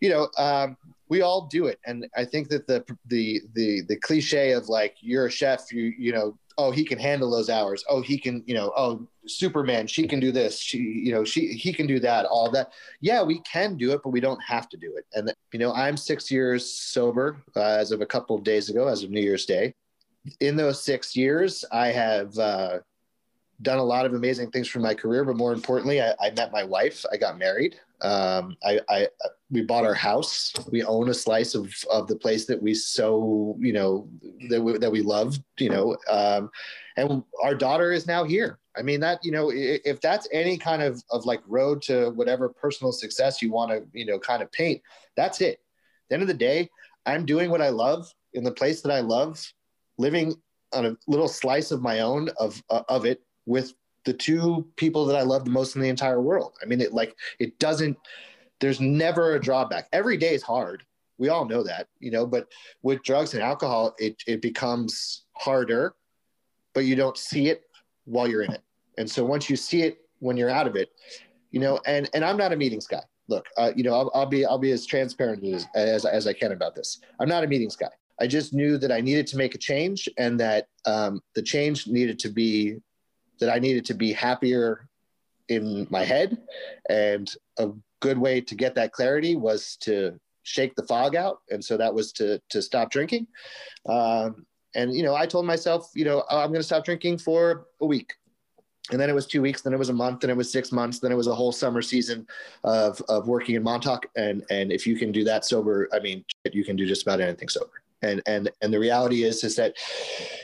you know um, we all do it. And i think that the the the the cliche of like you're a chef you you know oh he can handle those hours. Oh he can you know oh superman she can do this. She you know she he can do that all that. Yeah we can do it but we don't have to do it. And you know i'm six years sober uh, as of a couple of days ago as of new year's day. In those six years i have uh, done a lot of amazing things for my career but more importantly i, I met my wife. I got married. Um, I, I, we bought our house. We own a slice of, of the place that we so, you know, that we, that we love, you know, um, and our daughter is now here. I mean, that, you know, if that's any kind of, of like road to whatever personal success you want to, you know, kind of paint, that's it. At the end of the day, I'm doing what I love in the place that I love, living on a little slice of my own of, uh, of it with the two people that I love the most in the entire world. I mean, it like it doesn't. There's never a drawback. Every day is hard, We all know that, you know, but with drugs and alcohol, it, it becomes harder, but you don't see it while you're in it. And so once you see it when you're out of it, you know, and, and I'm not a meetings guy. Look, uh, you know, I'll, I'll, be, I'll be as transparent as, as, as I can about this. I'm not a meetings guy. I just knew that I needed to make a change and that um, the change needed to be that I needed to be happier in my head. And a good way to get that clarity was to shake the fog out. And so that was to, to stop drinking. Um, and, you know, I told myself, you know, I'm going to stop drinking for a week. And then it was two weeks, then it was a month, then it was six months, then it was a whole summer season of, of working in Montauk. And, and if you can do that sober, I mean, you can do just about anything sober and and and the reality is is that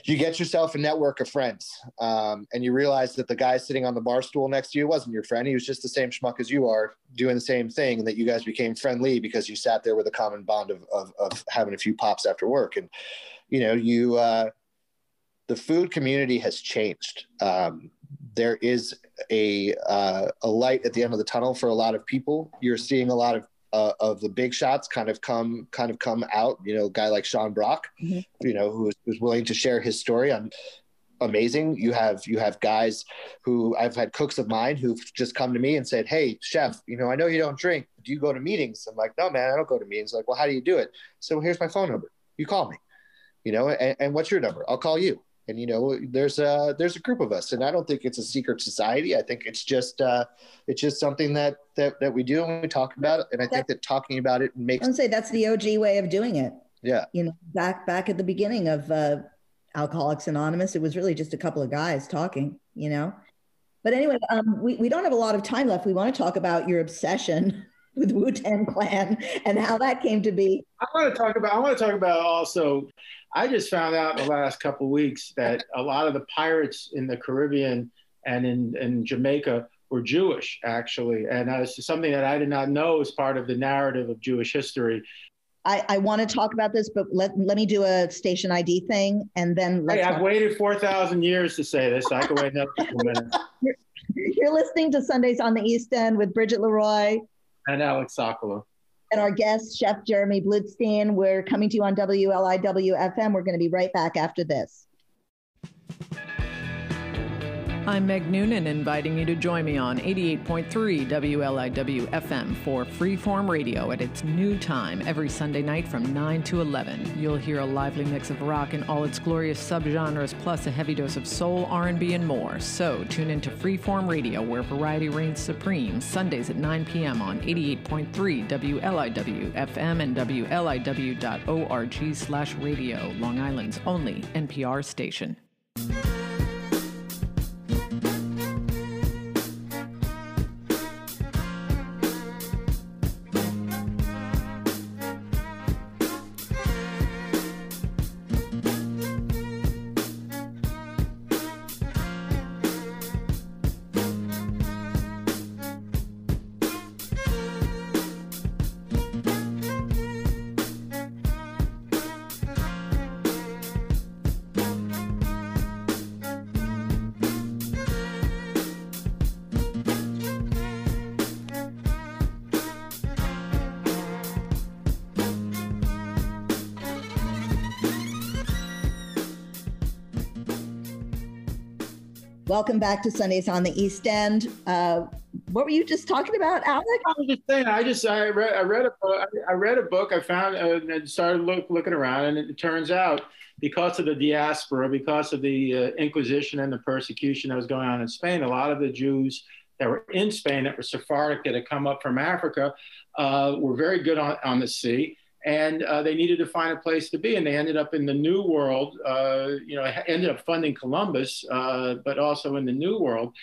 you get yourself a network of friends um, and you realize that the guy sitting on the bar stool next to you wasn't your friend. He was just the same schmuck as you are doing the same thing and that you guys became friendly because you sat there with a common bond of of, of having a few pops after work. And you know you uh, the food community has changed. Um, there is a uh, a light at the end of the tunnel for a lot of people. You're seeing a lot of uh, of the big shots kind of come kind of come out. You know, a guy like Sean Brock, mm-hmm. you know, who's, who's willing to share his story on amazing. You have you have guys who I've had cooks of mine who've just come to me and said, "Hey, chef, you know, I know you don't drink. Do you go to meetings?" I'm like, "No, man, I don't go to meetings." Like, well, how do you do it? So here's my phone number. You call me. You know, and, and what's your number? I'll call you and you know there's a there's a group of us and i don't think it's a secret society i think it's just uh it's just something that that, that we do and we talk about it and i think that talking about it makes i would say that's the og way of doing it yeah you know back back at the beginning of uh alcoholics anonymous it was really just a couple of guys talking you know but anyway um we, we don't have a lot of time left we want to talk about your obsession with Wu Tang Clan and how that came to be. I want to talk about. I want to talk about also. I just found out in the last couple weeks that a lot of the pirates in the Caribbean and in, in Jamaica were Jewish, actually, and uh, it's something that I did not know as part of the narrative of Jewish history. I, I want to talk about this, but let, let me do a station ID thing and then let's. Hey, I've waited 4,000 years to say this. So I can wait another couple minutes. You're, you're listening to Sundays on the East End with Bridget Leroy and Alec Sokolow. And our guest, Chef Jeremy Blutstein. We're coming to you on WLIW FM. We're going to be right back after this. I'm Meg Noonan, inviting you to join me on 88.3 WLIW FM for Freeform Radio at its new time every Sunday night from 9 to 11. You'll hear a lively mix of rock in all its glorious subgenres, plus a heavy dose of soul, R&B, and more. So tune into Freeform Radio, where variety reigns supreme, Sundays at 9 p.m. on 88.3 WLIW FM and WLIW.org/radio, Long Island's only NPR station. Welcome back to Sundays on the East End. Uh, what were you just talking about, Alec? I was just saying. I just I read I read a book. I read a book. I found uh, and started look, looking around, and it turns out because of the diaspora, because of the uh, Inquisition and the persecution that was going on in Spain, a lot of the Jews that were in Spain that were Sephardic that had come up from Africa uh, were very good on, on the sea and uh, they needed to find a place to be and they ended up in the new world uh, you know ended up funding columbus uh, but also in the new world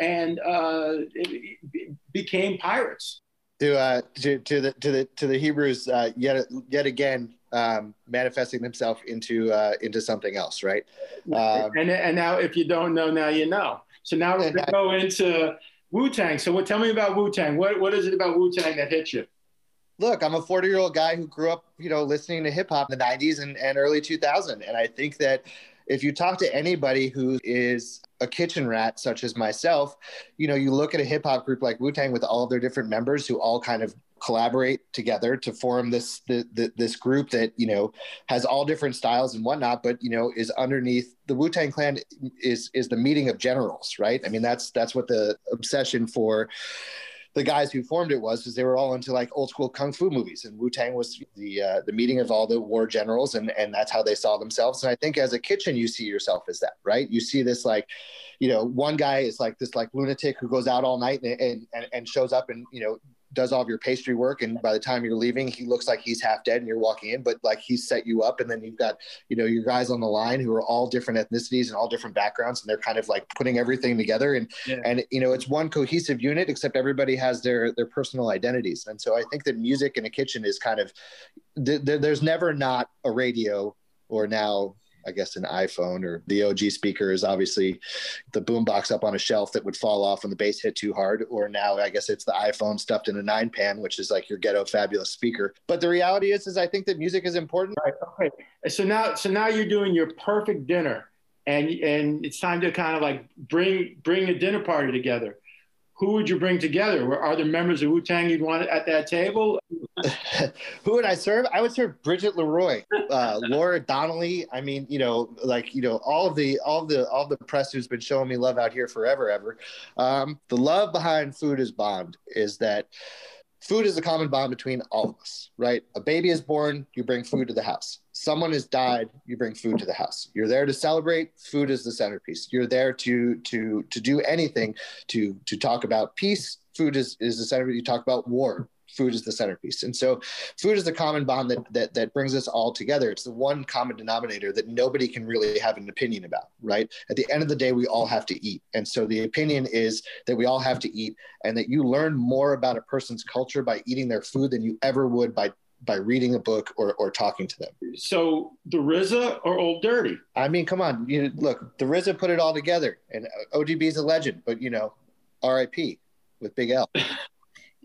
and uh, it, it became pirates. To, uh, to, to the to the to the hebrews uh, yet yet again um, manifesting themselves into into something else right? Um, and, and now if you don't know now you know. So now we're going to go into wu-tang. So what tell me about wu-tang. What, what is it about wu-tang that hits you look, I'm a 40 year old guy who grew up, you know, listening to hip hop in the 90s and, and early 2000. And I think that if you talk to anybody who is a kitchen rat, such as myself, you know, you look at a hip hop group like Wu Tang with all of their different members who all kind of collaborate together to form this the, the, this group that you know has all different styles and whatnot, but you know is underneath the Wu Tang Clan is is the meeting of generals, right? I mean that's that's what the obsession for the guys who formed it was because they were all into like old school kung fu movies, and Wu Tang was the uh, the meeting of all the war generals, and and that's how they saw themselves. And I think as a kitchen, you see yourself as that, right? You see this like, you know, one guy is like this like lunatic who goes out all night and and, and shows up and you know does all of your pastry work and by the time you're leaving he looks like he's half dead and you're walking in but like he's set you up and then you've got you know your guys on the line who are all different ethnicities and all different backgrounds and they're kind of like putting everything together and yeah. and you know it's one cohesive unit except everybody has their their personal identities and so i think that music in a kitchen is kind of th- th- there's never not a radio or now I guess an iPhone or the OG speaker is obviously the boombox up on a shelf that would fall off when the bass hit too hard. Or now I guess it's the iPhone stuffed in a nine pan, which is like your ghetto fabulous speaker. But the reality is, is I think that music is important. Right. Okay. So now, so now you're doing your perfect dinner, and and it's time to kind of like bring bring a dinner party together who would you bring together? Are there members of Wu Tang you'd want at that table? who would I serve? I would serve Bridget Leroy, uh, Laura Donnelly. I mean, you know, like you know, all of the all of the all the press who's been showing me love out here forever, ever. Um, the love behind food is bond is that food is a common bond between all of us, right? A baby is born, you bring food to the house. Someone has died, you bring food to the house. You're there to celebrate, food is the centerpiece. You're there to to to do anything to to talk about peace, food is is the centerpiece. You talk about war, food is the centerpiece. And so food is the common bond that, that, that brings us all together. It's the one common denominator that nobody can really have an opinion about, right? At the end of the day, we all have to eat. And so the opinion is that we all have to eat and that you learn more about a person's culture by eating their food than you ever would by by reading a book or, or talking to them. So the RZA or Old Dirty? I mean, come on, you look, the RZA put it all together, and ODB is a legend, but you know, R.I.P. with Big L.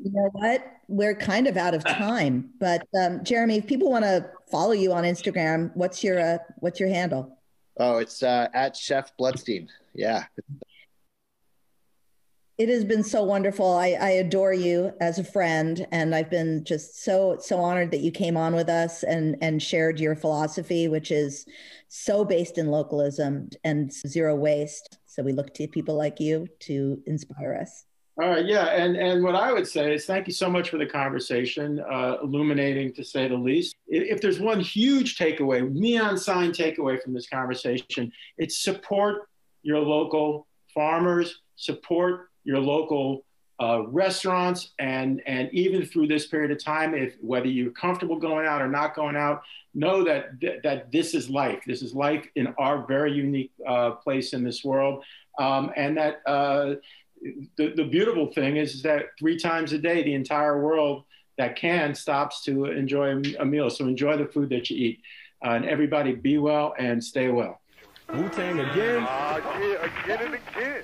You know what? We're kind of out of time, but um, Jeremy, if people want to follow you on Instagram, what's your uh, what's your handle? Oh, it's uh, at Chef Blutstein. Yeah. It has been so wonderful. I, I adore you as a friend, and I've been just so so honored that you came on with us and and shared your philosophy, which is so based in localism and zero waste. So we look to people like you to inspire us. All right, yeah, and and what I would say is thank you so much for the conversation, uh, illuminating to say the least. If, if there's one huge takeaway, neon sign takeaway from this conversation, it's support your local farmers, support your local uh, restaurants, and and even through this period of time, if whether you're comfortable going out or not going out, know that th- that this is life. This is life in our very unique uh, place in this world, um, and that uh, the, the beautiful thing is, is that three times a day, the entire world that can stops to enjoy a meal. So enjoy the food that you eat. Uh, and everybody be well and stay well. Wu Tang again? Uh, yeah, again and again.